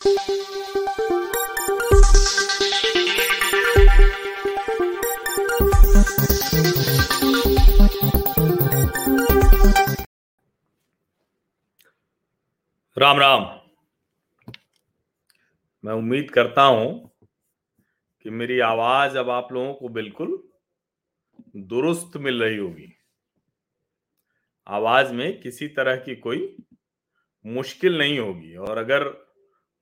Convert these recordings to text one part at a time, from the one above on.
राम राम। मैं उम्मीद करता हूँ कि मेरी आवाज़ अब आप लोगों को बिल्कुल दुरुस्त मिल रही होगी। आवाज़ में किसी तरह की कोई मुश्किल नहीं होगी। और अगर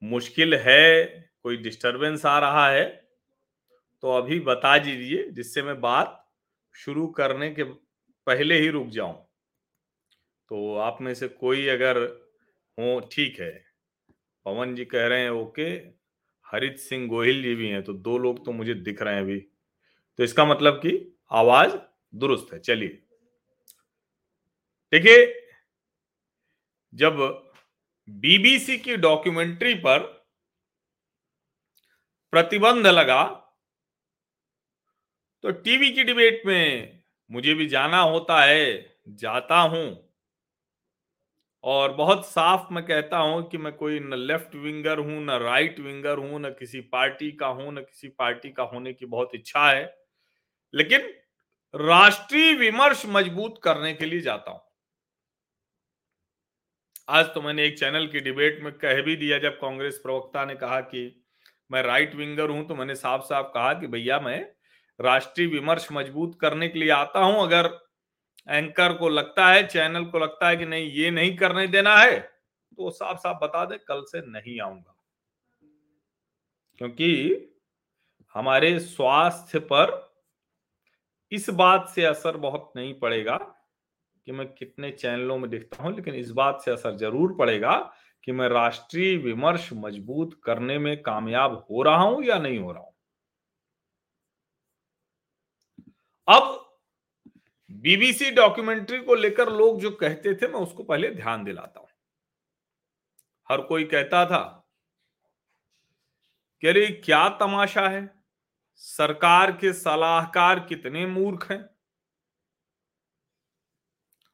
मुश्किल है, कोई डिस्टरबेंस आ रहा है तो अभी बता दीजिए, जिससे मैं बात शुरू करने के पहले ही रुक जाऊँ। तो आप में से कोई अगर हो, ठीक है। पवन जी कह रहे हैं, ओके, हरित सिंह गोहिल जी भी हैं तो दो लोग तो मुझे दिख रहे हैं अभी। तो इसका मतलब कि आवाज़ दुरुस्त है। चलिए। देखिए, जब बीबीसी की डॉक्यूमेंट्री पर प्रतिबंध लगा तो टीवी की डिबेट में मुझे भी जाना होता है, जाता हूँ। और बहुत साफ़ मैं कहता हूँ कि मैं कोई न लेफ़्ट विंगर हूँ, न राइट विंगर हूँ, न किसी पार्टी का हूँ, न किसी पार्टी का होने की बहुत इच्छा है, लेकिन राष्ट्रीय विमर्श मज़बूत करने के लिए जाता हूँ। आज तो मैंने एक चैनल की डिबेट में कह भी दिया, जब कांग्रेस प्रवक्ता ने कहा कि मैं राइट विंगर हूँ तो मैंने साफ़ साफ़ कहा कि भैया मैं राष्ट्रीय विमर्श मज़बूत करने के लिए आता हूँ। अगर एंकर को लगता है चैनल को लगता है कि नहीं, ये नहीं करने देना है तो साफ़ साफ़ बता दे, कल से नहीं आऊँगा। क्योंकि हमारे स्वास्थ्य पर इस बात से असर बहुत नहीं पड़ेगा कि मैं कितने चैनलों में दिखता हूँ, लेकिन इस बात से असर ज़रूर पड़ेगा कि मैं राष्ट्रीय विमर्श मज़बूत करने में कामयाब हो रहा हूँ या नहीं हो रहा हूँ। अब बीबीसी डॉक्यूमेंट्री को लेकर लोग जो कहते थे, मैं उसको पहले ध्यान दिलाता हूँ। हर कोई कहता था कि अरे, क्या तमाशा है? सरकार के सलाहकार कितने मूर्ख हैं?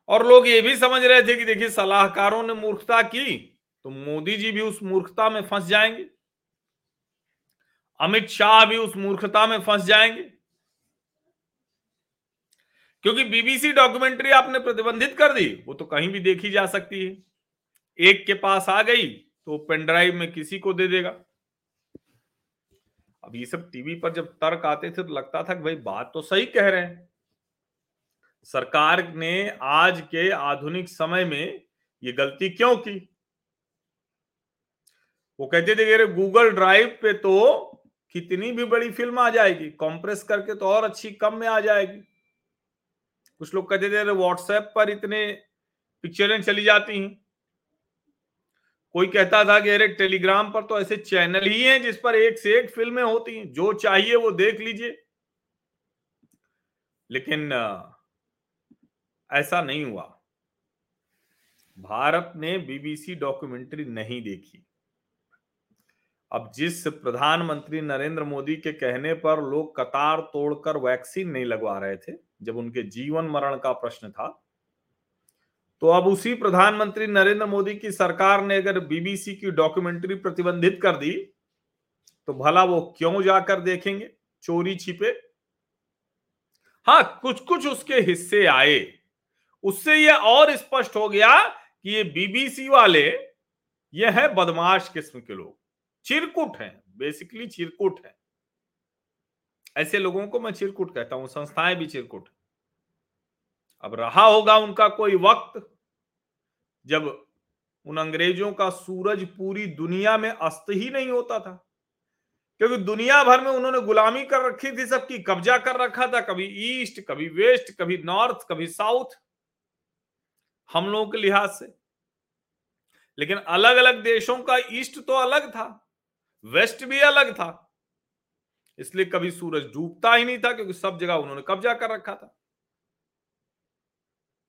और लोग ये भी समझ रहे थे कि देखिए, सलाहकारों ने मूर्खता की तो मोदी जी भी उस मूर्खता में फंस जाएँगे। अमित शाह भी उस मूर्खता में फंस जाएँगे। क्योंकि बीबीसी डॉक्यूमेंट्री आपने प्रतिबंधित कर दी, वो तो कहीं भी देखी जा सकती है। एक के पास आ गई तो पेनड्राइव में किसी को दे देगा। अब ये सब टीवी पर जब तर्क आते थे तो लगता था कि भाई, बात तो सही कह रहे हैं। सरकार ने आज के आधुनिक समय में ये गलती क्यों की? वो कहते थे अरे गूगल ड्राइव पे तो कितनी भी बड़ी फ़िल्म आ जाएगी कॉम्प्रेस करके तो और अच्छी कम में आ जाएगी। कुछ लोग कहते थे व्हाट्सएप पर इतने पिक्चरें चली जाती हैं। कोई कहता था कि अरे टेलीग्राम पर तो ऐसे चैनल ही हैं जिस पर एक से एक फ़िल्में होती हैं, जो चाहिए वो देख लीजिए। लेकिन ऐसा नहीं हुआ। भारत ने बीबीसी डॉक्यूमेंट्री नहीं देखी। अब जिस प्रधानमंत्री नरेंद्र मोदी के कहने पर लोग कतार तोड़कर वैक्सीन नहीं लगवा रहे थे, जब उनके जीवन मरण का प्रश्न था तो अब उसी प्रधानमंत्री नरेंद्र मोदी की सरकार ने अगर बीबीसी की डॉक्यूमेंट्री प्रतिबंधित कर दी तो भला वो क्यों जाकर देखेंगे? चोरी छिपे? हाँ कुछ कुछ उसके हिस्से आए। उससे यह और स्पष्ट हो गया कि ये बीबीसी वाले ये है बदमाश किस्म के लोग। चिरकुट हैं बेसिकली चिरकुट हैं। ऐसे लोगों को मैं चिरकुट कहता हूँ, संस्थाएँ भी चिरकुट अब रहा होगा उनका कोई वक्त, जब उन अंग्रेज़ों का सूरज पूरी दुनिया में अस्त ही नहीं होता था। क्योंकि दुनिया भर में उन्होंने गुलामी कर रखी थी, सबकी कब्जा कर रखा था, कभी ईस्ट, कभी वेस्ट, कभी नॉर्थ, कभी साउथ। हम लोगों के लिहाज से। लेकिन अलग अलग देशों का ईस्ट तो अलग था, वेस्ट भी अलग था। इसलिए कभी सूरज डूबता ही नहीं था, क्योंकि सब जगह उन्होंने कब्जा कर रखा था।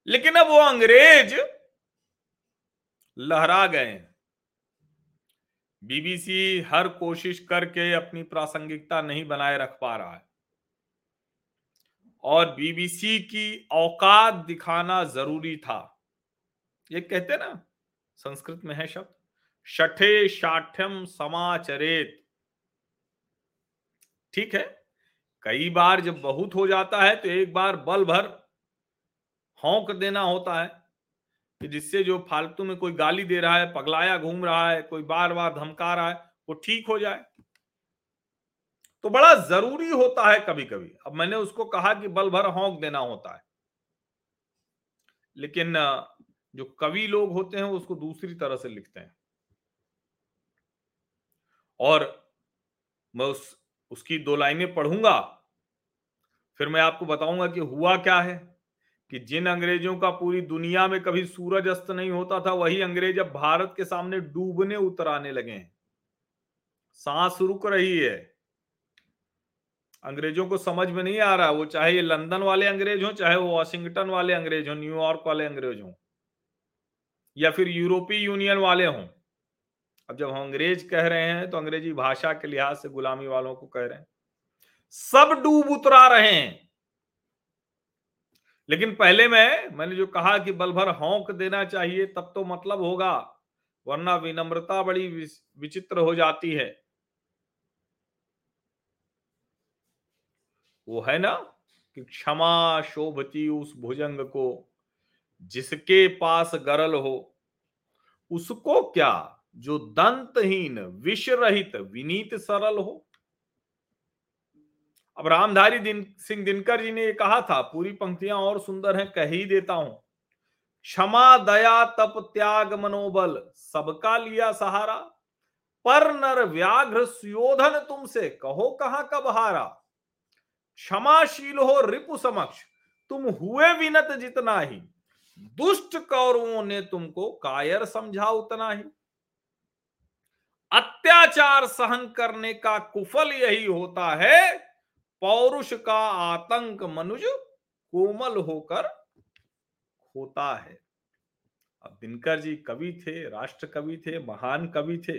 लेकिन अब वो अंग्रेज़ लहरा गए बीबीसी हर कोशिश करके अपनी प्रासंगिकता नहीं बनाए रख पा रहा है। और बीबीसी की औकात दिखाना ज़रूरी था। ये कहते ना, संस्कृत में है शब्द, शठे शाठ्यम समाचरेत। ठीक है? कई बार जब बहुत हो जाता है तो एक बार बल भर होंक देना होता है कि जिससे जो फालतू में कोई गाली दे रहा है, पगलाया घूम रहा है, कोई बार बार धमका रहा है, वो ठीक हो जाए। तो बड़ा ज़रूरी होता है कभी कभी अब मैंने उसको कहा कि बल भर होंक देना होता है। लेकिन जो कवि लोग होते हैं उसको दूसरी तरह से लिखते हैं। और मैं उस, उसकी दो लाइनें पढ़ूँगा, फिर मैं आपको बताऊँगा कि हुआ क्या है, कि जिन अंग्रेज़ों का पूरी दुनिया में कभी सूरज अस्त नहीं होता था, वही अंग्रेज़ अब भारत के सामने डूबने उतर आने लगे हैं। सांस रुक रही है। अंग्रेज़ों को समझ में नहीं आ रहा, वो चाहे ये लंदन वाले अंग्रेज़ हो, चाहे वो वॉशिंगटन वाले अंग्रेज़ हो, न्यूयॉर्क वाले अंग्रेज़ हो। या फिर यूरोपीय यूनियन वाले हों। अब जब हम अंग्रेज़ कह रहे हैं तो अंग्रेज़ी भाषा के लिहाज से गुलामी वालों को कह रहे हैं। सब डूब उतरा रहे हैं। लेकिन पहले मैं, मैंने जो कहा कि बल भर होंक देना चाहिए, तब तो मतलब होगा, वरना विनम्रता बड़ी विचित्र हो जाती है। वो है ना कि क्षमा शोभती उस भुजंग को। जिसके पास गरल हो, उसको क्या जो दंतहीन विष रहित विनीत, सरल हो? अब रामधारी दिन, सिंह दिनकर जी ने ये कहा था, पूरी पंक्तियाँ और सुंदर हैं, कह ही देता हूँ। क्षमा, दया, तप, त्याग, मनोबल, सबका लिया सहारा। पर नर व्याघ्र सुयोधन तुमसे, कहो कहाँ कब हारा? क्षमाशील हो रिपु समक्ष, तुम हुए विनत जितना ही। दुष्ट कौरवों ने तुमको कायर समझा उतना ही। अत्याचार सहन करने का कुफल यही होता है, पौरुष का आतंक मनुज कोमल होकर होता है। अब दिनकर जी कवि थे राष्ट्र कवि थे, महान कवि थे,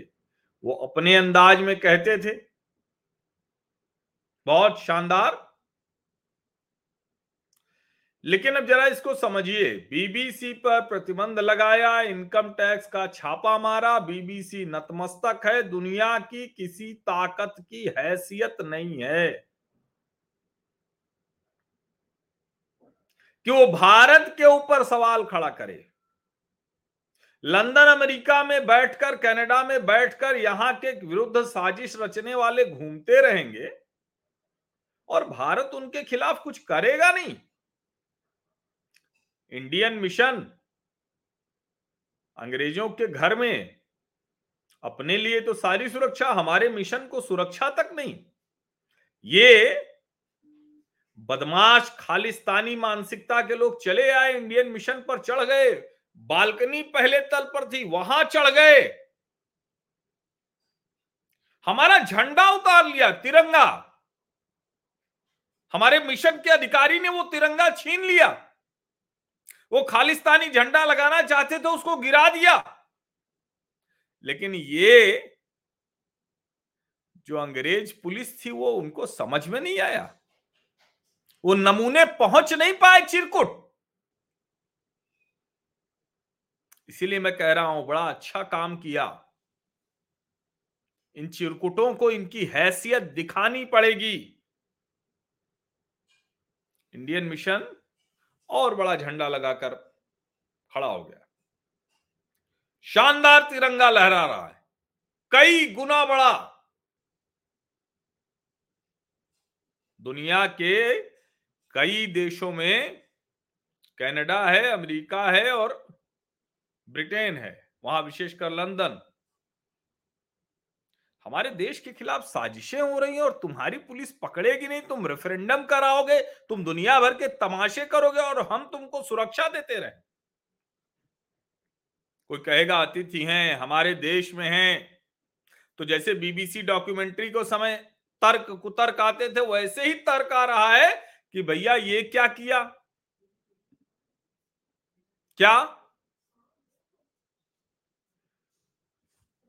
वो अपने अंदाज में कहते थे, बहुत शानदार लेकिन अब जरा इसको समझिए। बीबीसी पर प्रतिबंध लगाया, इनकम टैक्स का छापा मारा बीबीसी नतमस्तक है, दुनिया की किसी ताकत की हैसियत नहीं है। कि वो भारत के ऊपर सवाल खड़ा करे? लंदन, अमेरिका में बैठकर, कनाडा में बैठकर यहाँ के विरुद्ध साजिश रचने वाले घूमते रहेंगे और भारत उनके खिलाफ कुछ करेगा नहीं। इंडियन मिशन अंग्रेज़ों के घर में अपने लिए तो सारी सुरक्षा, हमारे मिशन को सुरक्षा तक नहीं। ये बदमाश, खालिस्तानी मानसिकता के लोग चले आए इंडियन मिशन पर चढ़ गए। बालकनी पहले तल पर थी, वहाँ चढ़ गए। हमारा झंडा उतार लिया, तिरंगा। हमारे मिशन के अधिकारी ने वो तिरंगा छीन लिया। वो खालिस्तानी झंडा लगाना चाहते थे, उसको गिरा दिया। लेकिन ये जो अंग्रेज़ पुलिस थी, वो उनको समझ में नहीं आया। वो नमूने पहुँच नहीं पाए चिरकुट। इसीलिए मैं कह रहा हूँ, बड़ा अच्छा काम किया। इन चिरकुटों को इनकी हैसियत दिखानी पड़ेगी। इंडियन मिशन और बड़ा झंडा लगाकर खड़ा हो गया। शानदार तिरंगा लहरा रहा है। कई गुना बड़ा। दुनिया के कई देशों में कनाडा है, अमेरिका है और ब्रिटेन है। वहाँ विशेषकर लंदन हमारे देश के खिलाफ साजिशें हो रही हैं और तुम्हारी पुलिस पकड़ेगी नहीं, तुम रेफरेंडम कराओगे, तुम दुनिया भर के तमाशे करोगे और हम तुमको सुरक्षा देते रहे। कोई कहेगा, अतिथि हैं, हमारे देश में हैं। तो जैसे बीबीसी डॉक्यूमेंट्री को समय तर्क, कुतर्क आते थे, वैसे ही तर्क आ रहा है कि भैया ये क्या किया? क्या?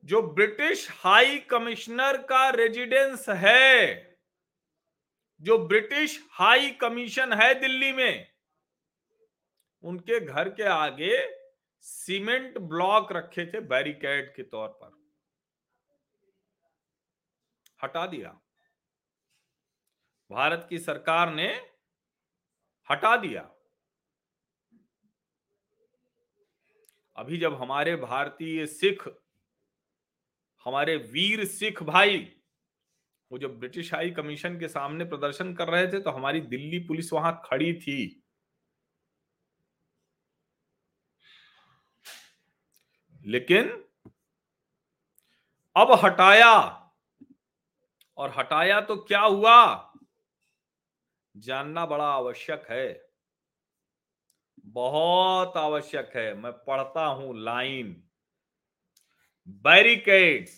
जो ब्रिटिश हाई कमिश्नर का रेजिडेंस है, जो ब्रिटिश हाई कमीशन है दिल्ली में, उनके घर के आगे सीमेंट ब्लॉक रखे थे बैरिकेड के तौर पर। हटा दिया। भारत की सरकार ने हटा दिया। अभी जब हमारे भारतीय सिख हमारे वीर सिख भाई, वो जब ब्रिटिश हाई कमीशन के सामने प्रदर्शन कर रहे थे तो हमारी दिल्ली पुलिस वहाँ खड़ी थी। लेकिन अब हटाया, और हटाया तो क्या हुआ? जानना बड़ा आवश्यक है। बहुत आवश्यक है। मैं पढ़ता हूँ line. Barricades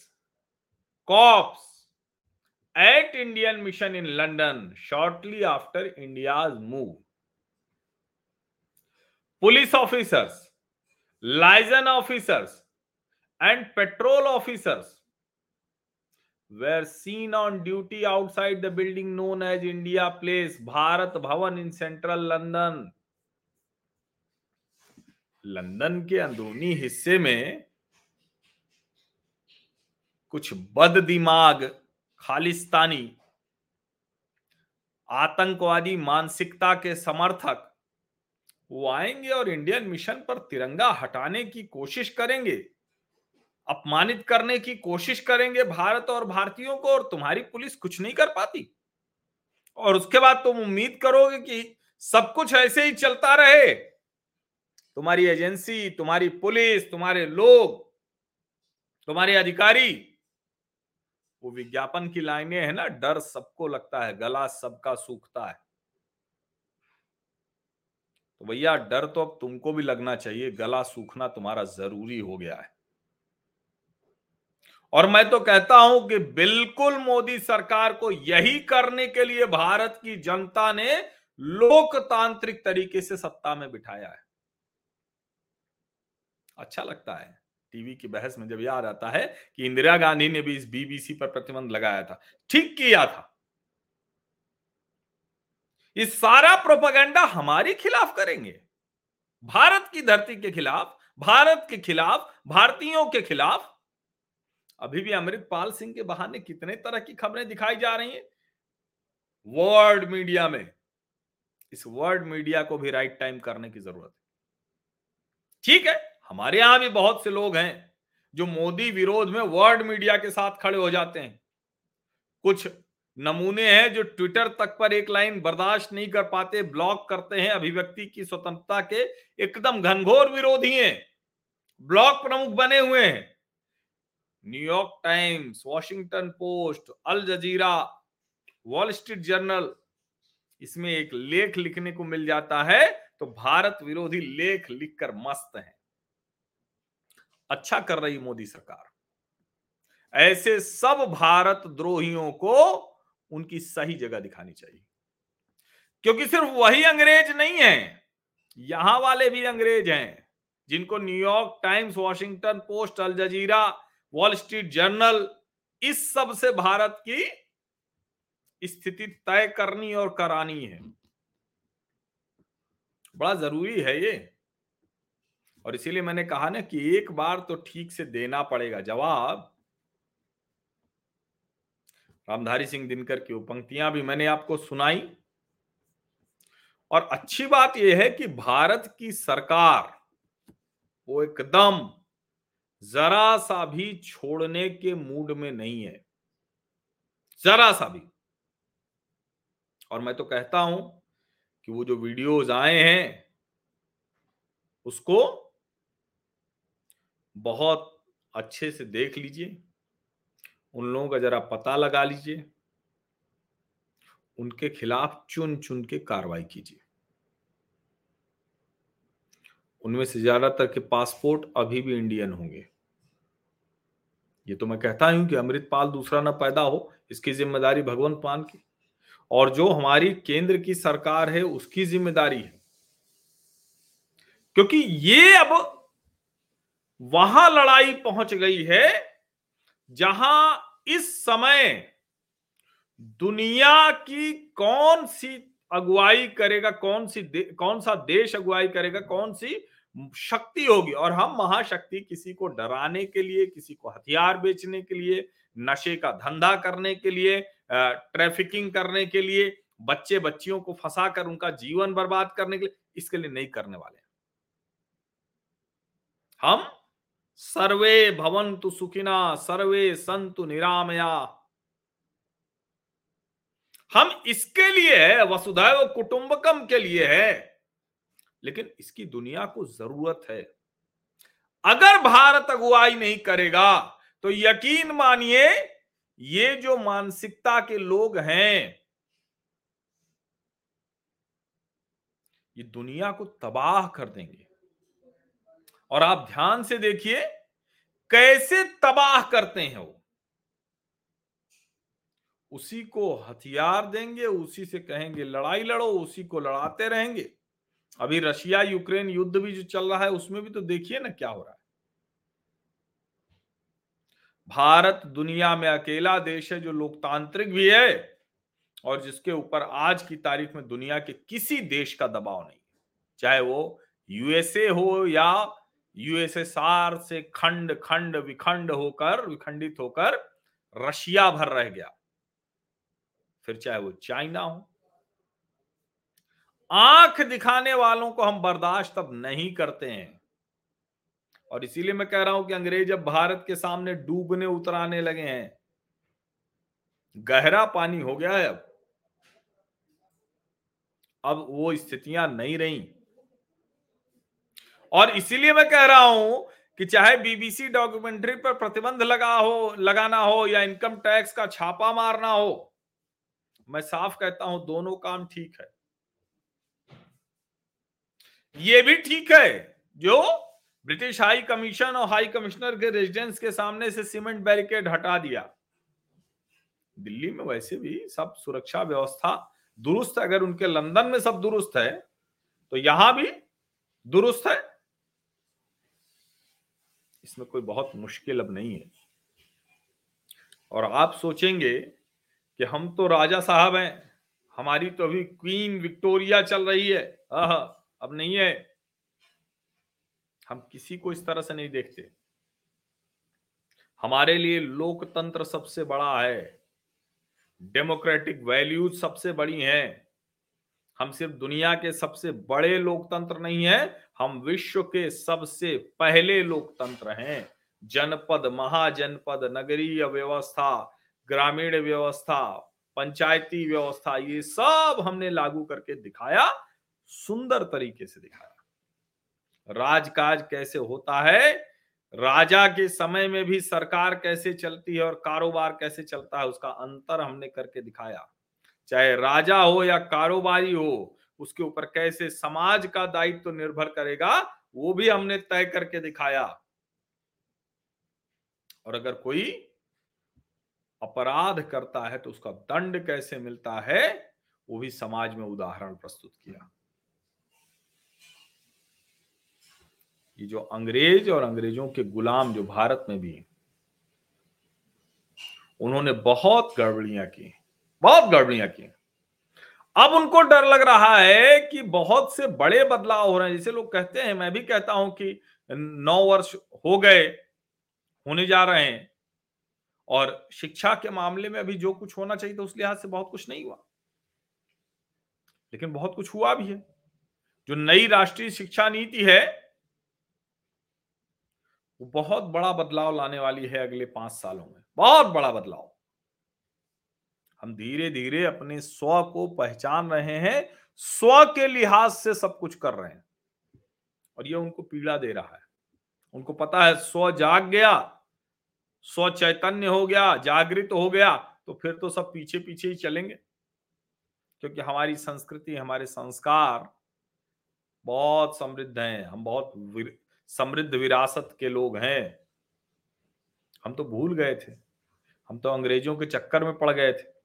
cops at Indian mission in London shortly after India's move police officers liaison officers and patrol officers were seen on duty outside the building known as India Place, Bharat Bhavan in central London. London के अंदरूनी हिस्से में कुछ बद दिमाग, खालिस्तानी, आतंकवादी मानसिकता के समर्थक, वो आएँगे और इंडियन मिशन पर तिरंगा हटाने की कोशिश करेंगे, अपमानित करने की कोशिश करेंगे भारत और भारतीयों को और तुम्हारी पुलिस कुछ नहीं कर पाती। और उसके बाद तुम उम्मीद करोगे कि सब कुछ ऐसे ही चलता रहे। तुम्हारी एजेंसी, तुम्हारी पुलिस, तुम्हारे लोग, तुम्हारे अधिकारी वो विज्ञापन की लाइनें है ना, डर सबको लगता है, गला सबका सूखता है। तो भैया, डर तो अब तुमको भी लगना चाहिए, गला सूखना तुम्हारा ज़रूरी हो गया है। और मैं तो कहता हूँ कि बिल्कुल मोदी सरकार को यही करने के लिए भारत की जनता ने लोकतांत्रिक तरीके से सत्ता में बिठाया है। अच्छा लगता है। टीवी की बहस में जब याद आता है कि इंदिरा गांधी ने भी इस बीबीसी पर प्रतिबंध लगाया था, ठीक किया था। इस सारा प्रोपागेंडा हमारे खिलाफ करेंगे। भारत की धरती के खिलाफ, भारत के खिलाफ, भारतीयों के खिलाफ। अभी भी अमृतपाल सिंह के बहाने कितने तरह की खबरें दिखाई जा रही हैं? वर्ल्ड मीडिया में। इस वर्ल्ड मीडिया को भी राइट टाइम करने की ज़रूरत है। ठीक है? हमारे यहाँ भी बहुत से लोग हैं जो मोदी विरोध में वर्ल्ड मीडिया के साथ खड़े हो जाते हैं। कुछ नमूने हैं जो ट्विटर तक पर एक लाइन बर्दाश्त नहीं कर पाते ब्लॉक करते हैं अभिव्यक्ति की स्वतंत्रता के एकदम घनघोर विरोधी हैं। ब्लॉक प्रमुख बने हुए हैं। New York Times Washington Post Al Jazeera Wall Street Journal इसमें एक लेख लिखने को मिल जाता है तो भारत विरोधी लेख लिखकर मस्त है। अच्छा कर रही मोदी सरकार। ऐसे सब भारत द्रोहियों को उनकी सही जगह दिखानी चाहिए। क्योंकि सिर्फ़ वही अंग्रेज़ नहीं है, यहाँ वाले भी अंग्रेज़ हैं, जिनको New York Times Washington Post Al Jazeera Wall Street Journal इस सबसे भारत की स्थिति तय करनी और करानी है। बड़ा ज़रूरी है ये। और इसीलिए मैंने कहा ना कि एक बार तो ठीक से देना पड़ेगा। जवाब? रामधारी सिंह दिनकर की पंक्तियाँ भी मैंने आपको सुनाई। और अच्छी बात यह है कि भारत की सरकार वो एकदम जरा सा भी छोड़ने के मूड में नहीं है। जरा सा भी। और मैं तो कहता हूँ कि वो जो वीडियोस आए हैं, उसको बहुत अच्छे से देख लीजिए। उन लोगों का जरा पता लगा लीजिए। उनके खिलाफ चुन चुन के कार्रवाई कीजिए। उनमें से ज़्यादातर के पासपोर्ट अभी भी इंडियन होंगे। ये तो मैं कहता हूँ कि अमृतपाल दूसरा ना पैदा हो, इसकी ज़िम्मेदारी भगवंत मान की। और जो हमारी केंद्र की सरकार है, उसकी ज़िम्मेदारी है। क्योंकि ये अब वहाँ लड़ाई पहुँच गई है, जहाँ इस समय दुनिया की कौन सी अगुवाई करेगा, कौन सी कौन सा देश अगुवाई करेगा, कौन सी शक्ति होगी? और हम महाशक्ति किसी को डराने के लिए, किसी को हथियार बेचने के लिए, नशे का धंधा करने के लिए ट्रैफिकिंग करने के लिए बच्चे बच्चियों को फंसा कर उनका जीवन बर्बाद करने के लिए, इसके लिए नहीं करने वाले हम सर्वे भवंतु सुखिना, सर्वे संतु निरामया। हम इसके लिए है वसुधैव कुटुंबकम के लिए है, लेकिन इसकी दुनिया को ज़रूरत है। अगर भारत अगुवाई नहीं करेगा तो यकीन मानिए, ये जो मानसिकता के लोग हैं, ये दुनिया को तबाह कर देंगे। और आप ध्यान से देखिए कैसे तबाह करते हैं वो। उसी को हथियार देंगे, उसी से कहेंगे, लड़ाई लड़ो, उसी को लड़ाते रहेंगे। अभी रशिया यूक्रेन युद्ध भी जो चल रहा है, उसमें भी तो देखिए ना क्या हो रहा है। भारत दुनिया में अकेला देश है जो लोकतांत्रिक भी है और जिसके ऊपर आज की तारीख में दुनिया के किसी देश का दबाव नहीं चाहे वो यूएसए हो या यूएसएसआर से खंड खंड विखंड होकर, विखंडित होकर रशिया भर रह गया। फिर चाहे वो चाइना हो। आँख दिखाने वालों को हम बर्दाश्त अब नहीं करते हैं। और इसीलिए मैं कह रहा हूँ कि अंग्रेज़ अब भारत के सामने डूबने, उतराने लगे हैं। गहरा पानी हो गया है अब। अब वो स्थितियाँ नहीं रही। और इसीलिए मैं कह रहा हूँ कि चाहे बीबीसी डॉक्यूमेंट्री पर प्रतिबंध लगा हो, लगाना हो या इनकम टैक्स का छापा मारना हो, मैं साफ़ कहता हूँ दोनों काम ठीक है। ये भी ठीक है जो ब्रिटिश हाई कमीशन और हाई कमिश्नर के रेजिडेंस के सामने से सीमेंट बैरिकेड हटा दिया। दिल्ली में वैसे भी सब सुरक्षा व्यवस्था दुरुस्त अगर उनके लंदन में सब दुरुस्त है तो यहाँ भी दुरुस्त है। इसमें कोई बहुत मुश्किल अब नहीं है। और आप सोचेंगे कि हम तो राजा साहब हैं, हमारी तो अभी क्वीन विक्टोरिया चल रही है। आह, अब नहीं है। हम किसी को इस तरह से नहीं देखते। हमारे लिए लोकतंत्र सबसे बड़ा है। डेमोक्रेटिक वैल्यूज़ सबसे बड़ी हैं। हम सिर्फ़ दुनिया के सबसे बड़े लोकतंत्र नहीं है हम विश्व के सबसे पहले लोकतंत्र हैं। जनपद, महाजनपद, नगरीय व्यवस्था, ग्रामीण व्यवस्था, पंचायती व्यवस्था, ये सब हमने लागू करके दिखाया, सुंदर तरीके से दिखाया। राजकाज कैसे होता है? राजा के समय में भी सरकार कैसे चलती है और कारोबार कैसे चलता है, उसका अंतर हमने करके दिखाया। चाहे राजा हो या कारोबारी हो उसके ऊपर कैसे समाज का दायित्व तो निर्भर करेगा, वो भी हमने तय करके दिखाया। और अगर कोई अपराध करता है तो उसका दंड कैसे मिलता है, वो भी समाज में उदाहरण प्रस्तुत किया। ये जो अंग्रेज़ और अंग्रेज़ों के गुलाम जो भारत में भी उन्होंने बहुत गड़बड़ियाँ की, बहुत गड़बड़ियाँ की। अब उनको डर लग रहा है कि बहुत से बड़े बदलाव हो रहे हैं। जैसे लोग कहते हैं, मैं भी कहता हूँ कि नौ वर्ष हो गए, होने जा रहे हैं और शिक्षा के मामले में अभी जो कुछ होना चाहिए था, उस लिहाज से बहुत कुछ नहीं हुआ। लेकिन बहुत कुछ हुआ भी है। जो नई राष्ट्रीय शिक्षा नीति है, वो बहुत बड़ा बदलाव लाने वाली है अगले पाँच सालों में। बहुत बड़ा बदलाव। हम धीरे धीरे अपने स्व को पहचान रहे हैं स्व के लिहाज से सब कुछ कर रहे हैं। और ये उनको पीड़ा दे रहा है। उनको पता है स्व जाग गया स्व चैतन्य हो गया जागृत हो गया तो फिर तो सब पीछे पीछे ही चलेंगे। क्योंकि हमारी संस्कृति हमारे संस्कार बहुत समृद्ध हैं। हम बहुत विर, समृद्ध विरासत के लोग हैं। हम तो भूल गए थे। हम तो अंग्रेज़ों के चक्कर में पड़ गए थे।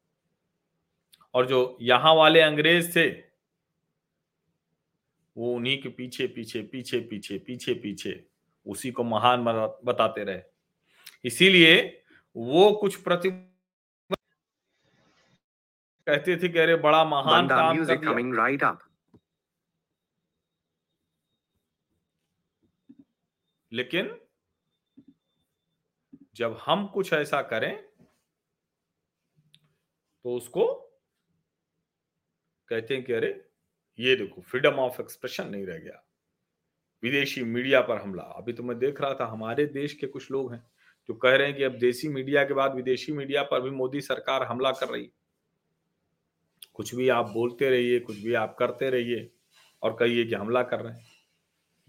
और जो यहाँ वाले अंग्रेज़ थे वो उन्हीं के पीछे पीछे पीछे पीछे पीछे पीछे उसी को महान बताते रहे। इसीलिए वो कुछ प्रति कहते थे कि अरे बड़ा महान काम कर दिया। लेकिन जब हम कुछ ऐसा करें तो उसको कहते हैं कि, अरे, ये देखो फ्रीडम ऑफ़ एक्सप्रेशन नहीं रह गया। विदेशी मीडिया पर हमला। अभी तो मैं देख रहा था, हमारे देश के कुछ लोग हैं जो कह रहे हैं कि अब देसी मीडिया के बाद विदेशी मीडिया पर भी मोदी सरकार हमला कर रही कुछ भी आप बोलते रहिए, कुछ भी आप करते रहिए और कहिए कि हमला कर रहे हैं।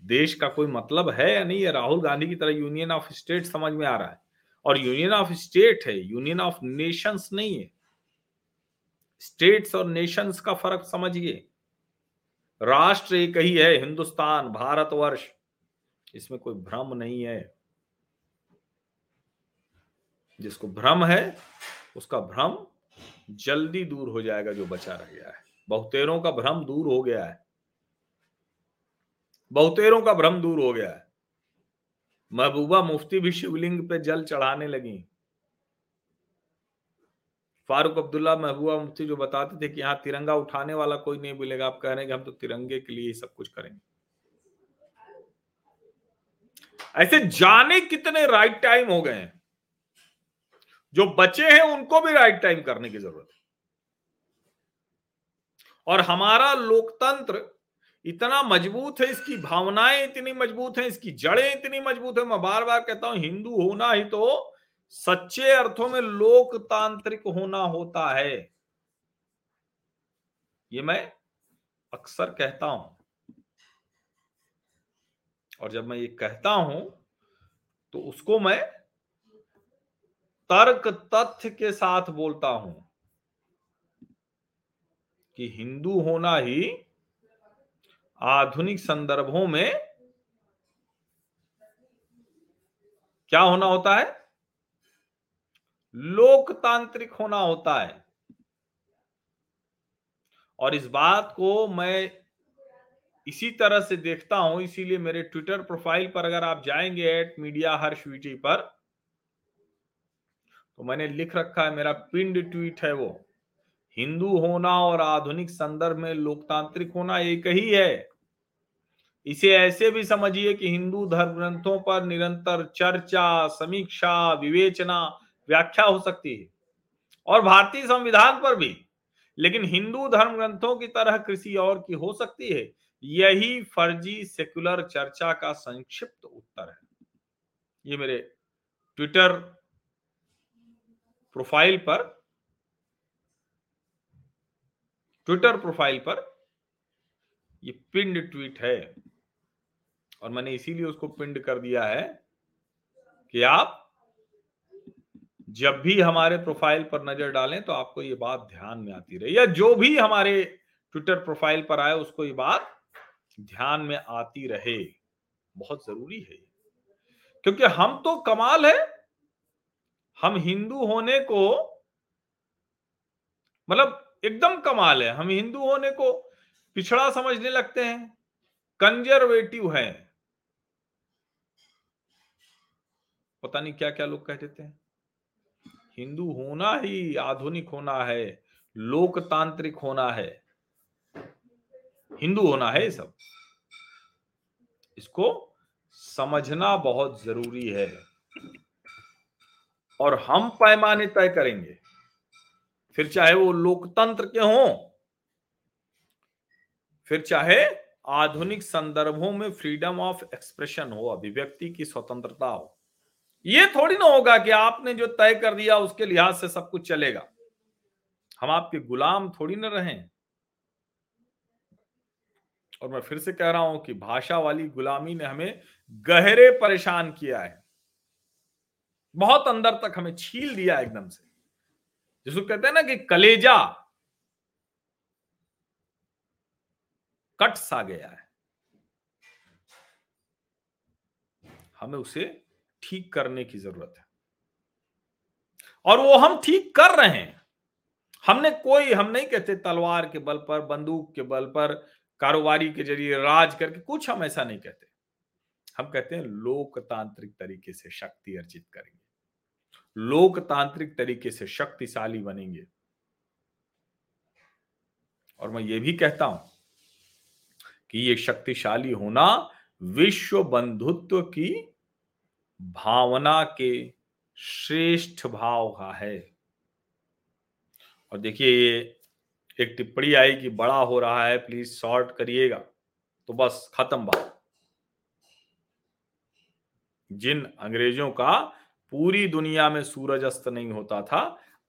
देश का कोई मतलब है या नहीं है? राहुल गांधी की तरह यूनियन ऑफ़ स्टेट समझ में आ रहा है। और यूनियन ऑफ़ स्टेट है, यूनियन ऑफ़ नेशंस नहीं है। स्टेट्स और नेशंस का फ़र्क समझिए। राष्ट्र एक ही है, हिंदुस्तान भारतवर्ष इसमें कोई भ्रम नहीं है। जिसको भ्रम है, उसका भ्रम जल्दी दूर हो जाएगा जो बचा रह गया है। बहुतेरों का भ्रम दूर हो गया है। बहुतेरों का भ्रम दूर हो गया है। महबूबा मुफ्ती भी शिवलिंग पे जल चढ़ाने लगी। फारूक अब्दुल्ला महबूबा मुफ्ती जो बताते थे कि यहाँ तिरंगा उठाने वाला कोई नहीं मिलेगा। आप कह रहे हैं कि हम तो तिरंगे के लिए ही सब कुछ करेंगे। ऐसे जाने कितने राइट टाइम हो गए हैं। जो बचे हैं, उनको भी राइट टाइम करने की ज़रूरत है। और हमारा लोकतंत्र इतना मज़बूत है, इसकी भावनाएँ इतनी मज़बूत हैं, इसकी जड़ें इतनी मज़बूत है। मैं बार बार कहता हूँ, हिंदू होना ही तो सच्चे अर्थों में लोकतांत्रिक होना होता है। ये मैं अक्सर कहता हूँ। और जब मैं ये कहता हूँ तो उसको मैं तर्क तथ्य के साथ बोलता हूँ कि हिंदू होना ही आधुनिक संदर्भों में क्या होना होता है? लोकतांत्रिक होना होता है। और इस बात को मैं इसी तरह से देखता हूँ, इसीलिए मेरे ट्विटर प्रोफ़ाइल पर अगर आप जाएँगे एट मीडिया हर्ष वीटी पर तो मैंने लिख रखा है, मेरा पिंड ट्वीट है वो। हिंदू होना और आधुनिक संदर्भ में लोकतांत्रिक होना एक ही है। इसे ऐसे भी समझिए कि हिंदू धर्म ग्रंथों पर निरंतर चर्चा, समीक्षा, विवेचना व्याख्या हो सकती है। और भारतीय संविधान पर भी, लेकिन हिंदू धर्म ग्रंथों की तरह कृषि और की हो सकती है। यही फर्जी सेकुलर चर्चा का संक्षिप्त उत्तर है। ये मेरे ट्विटर प्रोफ़ाइल पर, ट्विटर प्रोफ़ाइल पर ये पिंड ट्वीट है। और मैंने इसीलिए उसको पिंड कर दिया है कि आप जब भी हमारे प्रोफ़ाइल पर नज़र डालें तो आपको ये बात ध्यान में आती रहे या जो भी हमारे ट्विटर प्रोफ़ाइल पर आए उसको ये बात ध्यान में आती रहे। बहुत ज़रूरी है क्योंकि हम तो कमाल है। हम हिंदू होने को मतलब एकदम कमाल है। हम हिंदू होने को पिछड़ा समझने लगते हैं। कंजर्वेटिव है। पता नहीं क्या क्या लोग कह देते हैं। हिंदू होना ही आधुनिक होना है, लोकतांत्रिक होना है। हिंदू होना है सब। इसको समझना बहुत ज़रूरी है। और हम पैमाने तय करेंगे। फिर चाहे वो लोकतंत्र के हों, फिर चाहे आधुनिक संदर्भों में फ्रीडम ऑफ़ एक्सप्रेशन हो, अभिव्यक्ति की स्वतंत्रता हो। ये थोड़ी ना होगा कि आपने जो तय कर दिया उसके लिहाज से सब कुछ चलेगा। हम आपके गुलाम थोड़ी ना रहे। और मैं फिर से कह रहा हूँ कि भाषा वाली गुलामी ने हमें गहरे परेशान किया है। बहुत अंदर तक हमें छील दिया एकदम से। जिसको कहते हैं ना कि कलेजा कट सा गया है। हमें उसे ठीक करने की ज़रूरत है। और वो हम ठीक कर रहे हैं। हमने कोई, हम नहीं कहते तलवार के बल पर, बंदूक के बल पर, कारोबारी के ज़रिए, राज करके कुछ हम ऐसा नहीं कहते। हम कहते हैं लोकतांत्रिक तरीके से शक्ति अर्जित करेंगे। लोकतांत्रिक तरीके से शक्तिशाली बनेंगे। और मैं ये भी कहता हूँ कि ये शक्तिशाली होना विश्व बंधुत्व की भावना के श्रेष्ठ भाव का है। और देखिए, ये एक टिप्पणी आई कि बड़ा हो रहा है प्लीज़ शॉर्ट करिएगा तो बस खत्म बात। जिन अंग्रेज़ों का पूरी दुनिया में सूरज अस्त नहीं होता था,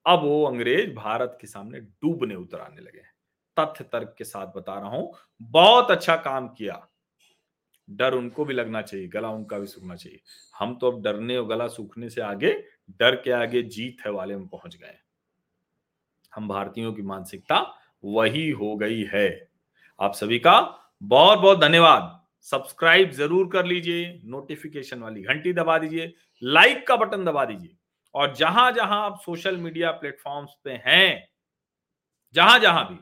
अब वो अंग्रेज़ भारत के सामने डूबने उतर आने लगे तथ्य तर्क के साथ बता रहा हूँ, बहुत अच्छा काम किया। डर उनको भी लगना चाहिए, गला उनका भी सूखना चाहिए। हम तो अब डरने और गला सूखने से आगे, डर के आगे जीत है, वाले में पहुँच गए हम भारतीयों की मानसिकता वही हो गई है। आप सभी का बहुत बहुत धन्यवाद। सब्सक्राइब ज़रूर कर लीजिए, नोटिफिकेशन वाली घंटी दबा दीजिए, लाइक का बटन दबा दीजिए। और जहाँ जहाँ आप सोशल मीडिया प्लेटफॉर्म्स पे हैं जहाँ जहाँ भी,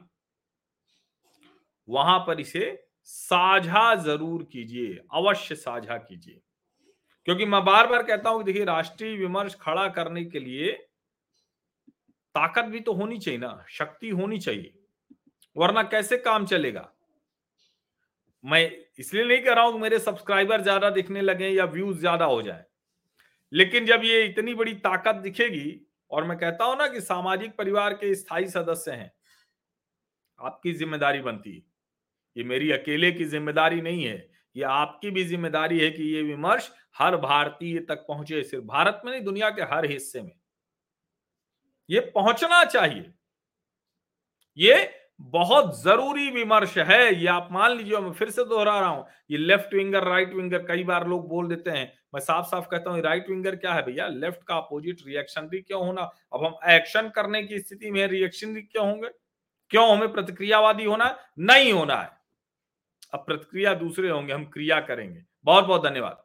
वहाँ पर इसे साझा ज़रूर कीजिए, अवश्य साझा कीजिए। क्योंकि मैं बार बार कहता हूँ देखिए, राष्ट्रीय विमर्श खड़ा करने के लिए ताकत भी तो होनी चाहिए ना, शक्ति होनी चाहिए, वरना कैसे काम चलेगा? मैं इसलिए नहीं कह रहा हूँ कि मेरे सब्सक्राइबर ज़्यादा दिखने लगे या व्यूज़ ज़्यादा हो जाए, लेकिन जब ये इतनी बड़ी ताकत दिखेगी, और मैं कहता हूँ ना कि सामाजिक परिवार के स्थायी सदस्य हैं, आपकी ज़िम्मेदारी बनती है। ये मेरी अकेले की ज़िम्मेदारी नहीं है, ये आपकी भी ज़िम्मेदारी है कि ये विमर्श हर भारतीय तक पहुँचे, सिर्फ़ भारत में नहीं, दुनिया के हर हिस्से में। ये पहुँचना चाहिए। ये बहुत ज़रूरी विमर्श है, ये आप मान लीजिए, मैं फिर से दोहरा रहा हूँ, ये लेफ़्ट विंगर राइट विंगर कई बार लोग बोल देते हैं, मैं साफ़ साफ़ कहता हूँ राइट विंगर क्या है भैया? लेफ़्ट का अपोजिट रिएक्शनरी क्यों होना? अब हम एक्शन करने की स्थिति में रिएक्शनरी क्यों होंगे? क्यों हमें प्रतिक्रियावादी होना नहीं होना है। अब प्रतिक्रिया दूसरे होंगे हम क्रिया करेंगे। बहुत बहुत धन्यवाद।